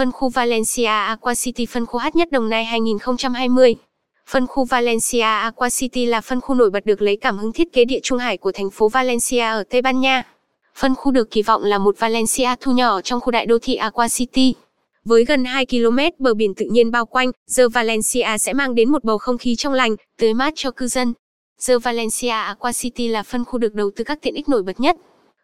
Phân khu Valencia Aqua City phân khu hot nhất Đồng Nai 2020. Phân khu Valencia Aqua City là phân khu nổi bật được lấy cảm hứng thiết kế địa trung hải của thành phố Valencia ở Tây Ban Nha. Phân khu được kỳ vọng là một Valencia thu nhỏ trong khu đại đô thị Aqua City. Với gần 2 km bờ biển tự nhiên bao quanh, The Valencia sẽ mang đến một bầu không khí trong lành, tươi mát cho cư dân. The Valencia Aqua City là phân khu được đầu tư các tiện ích nổi bật nhất.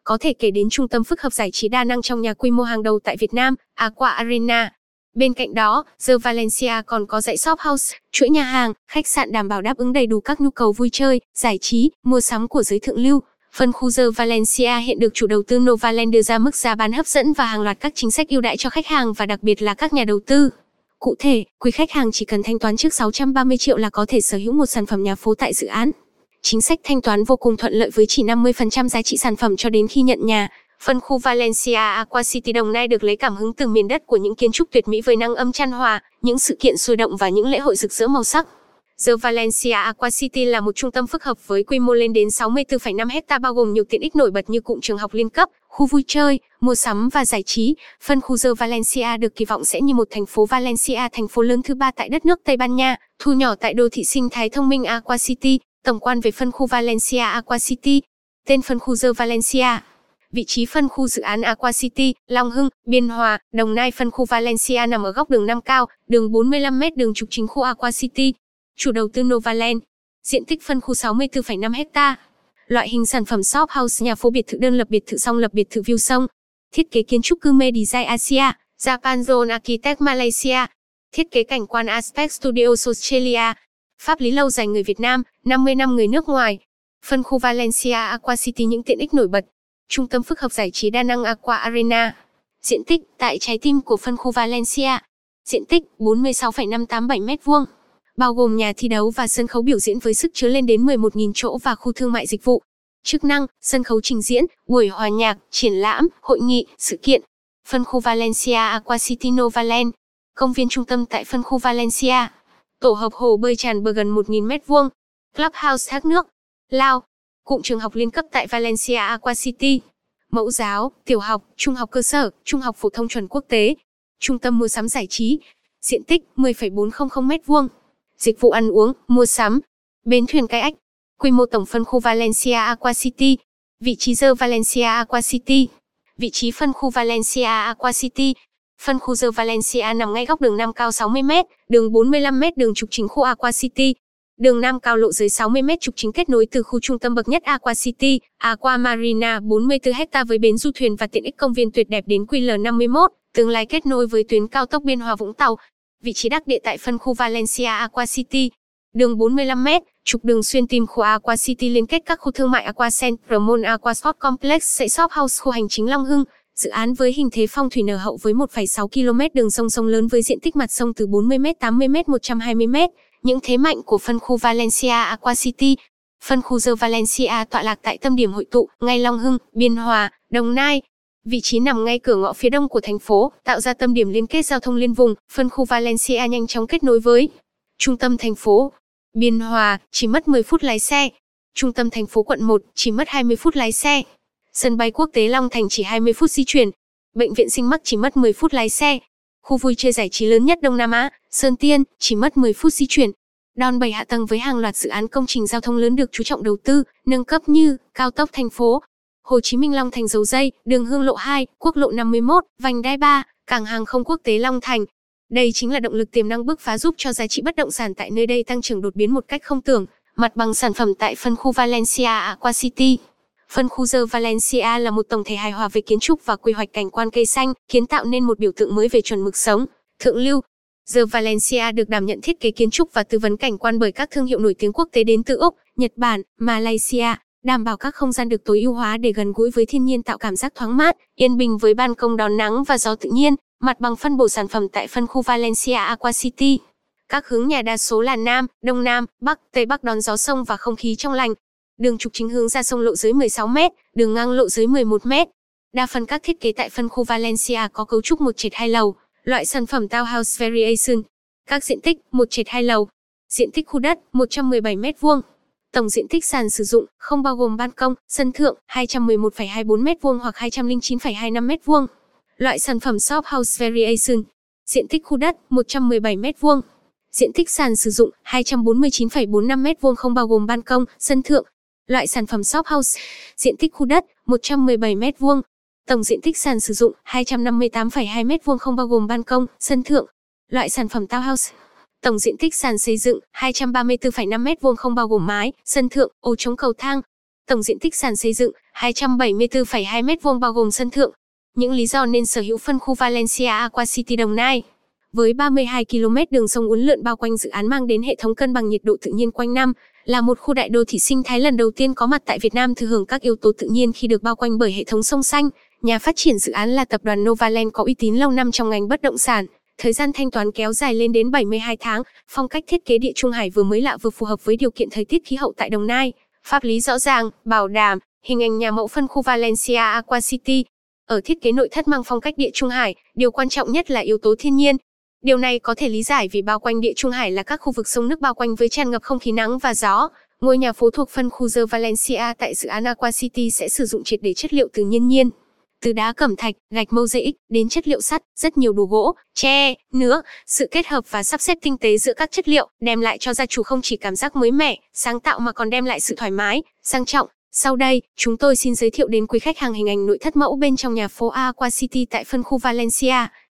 Có thể kể đến trung tâm phức hợp giải trí đa năng trong nhà quy mô hàng đầu tại Việt Nam, Aqua Arena. Bên cạnh đó, The Valencia còn có dãy shop house, chuỗi nhà hàng, khách sạn đảm bảo đáp ứng đầy đủ các nhu cầu vui chơi, giải trí, mua sắm của giới thượng lưu. Phân khu The Valencia hiện được chủ đầu tư Novaland đưa ra mức giá bán hấp dẫn và hàng loạt các chính sách ưu đãi cho khách hàng và đặc biệt là các nhà đầu tư. Cụ thể, quý khách hàng chỉ cần thanh toán trước 630 triệu là có thể sở hữu một sản phẩm nhà phố tại dự án. Chính sách thanh toán vô cùng thuận lợi với chỉ 50% giá trị sản phẩm cho đến khi nhận nhà. Phân khu Valencia Aqua City Đồng Nai được lấy cảm hứng từ miền đất của những kiến trúc tuyệt mỹ với năng âm chan hòa, những sự kiện sôi động và những lễ hội rực rỡ màu sắc. The Valencia Aqua City là một trung tâm phức hợp với quy mô lên đến 64,5 hecta bao gồm nhiều tiện ích nổi bật như cụm trường học liên cấp, khu vui chơi, mua sắm và giải trí. Phân khu The Valencia được kỳ vọng sẽ như một thành phố Valencia, thành phố lớn thứ ba tại đất nước Tây Ban Nha, thu nhỏ tại đô thị sinh thái thông minh Aqua City, tổng quan về phân khu Valencia Aqua City. Tên phân khu The Valencia Vị trí phân khu dự án Aqua City, Long Hưng, Biên Hòa, Đồng Nai phân khu Valencia nằm ở góc đường Nam Cao, đường 45m đường trục chính khu Aqua City, Chủ đầu tư Novaland. Diện tích phân khu 64,5 hecta. Loại hình sản phẩm shop house nhà phố biệt thự đơn lập biệt thự song lập biệt thự view sông. Thiết kế kiến trúc Kume Design Asia, Japan Zone Architect Malaysia. Thiết kế cảnh quan Aspect Studios Australia. Pháp lý lâu dài người Việt Nam, 50 năm người nước ngoài. Phân khu Valencia Aqua City những tiện ích nổi bật. Trung tâm phức hợp giải trí đa năng Aqua Arena. Diện tích tại trái tim của phân khu Valencia. Diện tích 46,587 m2 bao gồm nhà thi đấu và sân khấu biểu diễn với sức chứa lên đến 11.000 chỗ và khu thương mại dịch vụ. Chức năng, sân khấu trình diễn, buổi hòa nhạc, triển lãm, hội nghị, sự kiện. Phân khu Valencia Aqua City Novaland. Công viên trung tâm tại phân khu Valencia. Tổ hợp hồ bơi tràn bờ gần 1.000 m2. Clubhouse thác nước. Lao. Cụm trường học liên cấp tại Valencia Aqua City. Mẫu giáo, tiểu học, trung học cơ sở, trung học phổ thông chuẩn quốc tế. Trung tâm mua sắm giải trí. Diện tích 10,400 m2 dịch vụ ăn uống, mua sắm, bến thuyền cái ách. Quy mô tổng phân khu Valencia Aqua City, vị trí dơ Valencia Aqua City, vị trí phân khu Valencia Aqua City. Phân khu dơ Valencia nằm ngay góc đường Nam cao 60m, đường 45m đường trục chính khu Aqua City. Đường Nam cao lộ dưới 60m trục chính kết nối từ khu trung tâm bậc nhất Aqua City, Aqua Marina 44 ha với bến du thuyền và tiện ích công viên tuyệt đẹp đến QL51, tương lai kết nối với tuyến cao tốc Biên Hòa Vũng Tàu, vị trí đắc địa tại phân khu Valencia Aqua City. Đường 45m, trục đường xuyên tim khu Aqua City liên kết các khu thương mại Aqua Center, Mall Aqua Sport Complex sậy shop house khu hành chính Long Hưng. Dự án với hình thế phong thủy nở hậu với 1,6 km đường sông sông lớn với diện tích mặt sông từ 40m, 80m, 120m. Những thế mạnh của phân khu Valencia Aqua City. Phân khu The Valencia tọa lạc tại tâm điểm hội tụ, ngay Long Hưng, Biên Hòa, Đồng Nai, Vị trí nằm ngay cửa ngõ phía đông của thành phố, tạo ra tâm điểm liên kết giao thông liên vùng, phân khu Valencia nhanh chóng kết nối với trung tâm thành phố. Biên Hòa, chỉ mất 10 phút lái xe. Trung tâm thành phố quận 1, chỉ mất 20 phút lái xe. Sân bay quốc tế Long Thành chỉ 20 phút di chuyển. Bệnh viện sinh mắc chỉ mất 10 phút lái xe. Khu vui chơi giải trí lớn nhất Đông Nam Á, Sơn Tiên, chỉ mất 10 phút di chuyển. Đòn bẩy hạ tầng với hàng loạt dự án công trình giao thông lớn được chú trọng đầu tư, nâng cấp như cao tốc thành phố, Hồ Chí Minh Long Thành dầu dây, đường Hương Lộ 2, quốc lộ 51, vành đai 3, cảng hàng không quốc tế Long Thành. Đây chính là động lực tiềm năng bứt phá giúp cho giá trị bất động sản tại nơi đây tăng trưởng đột biến một cách không tưởng. Mặt bằng sản phẩm tại phân khu Valencia Aqua City. Phân khu The Valencia là một tổng thể hài hòa về kiến trúc và quy hoạch cảnh quan cây xanh, kiến tạo nên một biểu tượng mới về chuẩn mực sống, thượng lưu. The Valencia được đảm nhận thiết kế kiến trúc và tư vấn cảnh quan bởi các thương hiệu nổi tiếng quốc tế đến từ Úc, Nhật Bản, Malaysia, đảm bảo các không gian được tối ưu hóa để gần gũi với thiên nhiên tạo cảm giác thoáng mát, yên bình với ban công đón nắng và gió tự nhiên, mặt bằng phân bổ sản phẩm tại phân khu Valencia Aqua City. Các hướng nhà đa số là Nam, Đông Nam, Bắc, Tây Bắc đón gió sông và không khí trong lành. Đường trục chính hướng ra sông lộ dưới 16 m, đường ngang lộ dưới 11 m. Đa phần các thiết kế tại phân khu Valencia có cấu trúc một trệt hai lầu, loại sản phẩm townhouse variation. Các diện tích một trệt hai lầu. Diện tích khu đất 117 m2. Tổng diện tích sàn sử dụng, không bao gồm ban công, sân thượng, 211,24 m2 hoặc 209,25 m2. Loại sản phẩm shop house variation. Diện tích khu đất 117 m2. Diện tích sàn sử dụng 249,45 m2 không bao gồm ban công, sân thượng. Loại sản phẩm shop house. Diện tích khu đất 117 m2. Tổng diện tích sàn sử dụng 258,2 m2 không bao gồm ban công, sân thượng. Loại sản phẩm townhouse. Tổng diện tích sàn xây dựng 234,5 m2 không bao gồm mái, sân thượng, ô chống cầu thang. Tổng diện tích sàn xây dựng 274,2 m2 bao gồm sân thượng. Những lý do nên sở hữu phân khu Valencia Aqua City Đồng Nai. Với 32 km đường sông uốn lượn bao quanh dự án mang đến hệ thống cân bằng nhiệt độ tự nhiên quanh năm, là một khu đại đô thị sinh thái lần đầu tiên có mặt tại Việt Nam thừa hưởng các yếu tố tự nhiên khi được bao quanh bởi hệ thống sông xanh. Nhà phát triển dự án là tập đoàn Novaland có uy tín lâu năm trong ngành bất động sản. Thời gian thanh toán kéo dài lên đến 72 tháng, phong cách thiết kế địa trung hải vừa mới lạ vừa phù hợp với điều kiện thời tiết khí hậu tại Đồng Nai. Pháp lý rõ ràng, bảo đảm, hình ảnh nhà mẫu phân khu Valencia Aqua City. Ở thiết kế nội thất mang phong cách địa trung hải, điều quan trọng nhất là yếu tố thiên nhiên. Điều này có thể lý giải vì bao quanh địa trung hải là các khu vực sông nước bao quanh với tràn ngập không khí nắng và gió. Ngôi nhà phố thuộc phân khu The Valencia tại dự án Aqua City sẽ sử dụng triệt để chất liệu từ nhiên nhiên. Từ đá cẩm thạch, gạch mosaic đến chất liệu sắt, rất nhiều đồ gỗ, tre, nứa, sự kết hợp và sắp xếp tinh tế giữa các chất liệu đem lại cho gia chủ không chỉ cảm giác mới mẻ, sáng tạo mà còn đem lại sự thoải mái, sang trọng. Sau đây, chúng tôi xin giới thiệu đến quý khách hàng hình ảnh nội thất mẫu bên trong nhà phố Aqua City tại phân khu Valencia.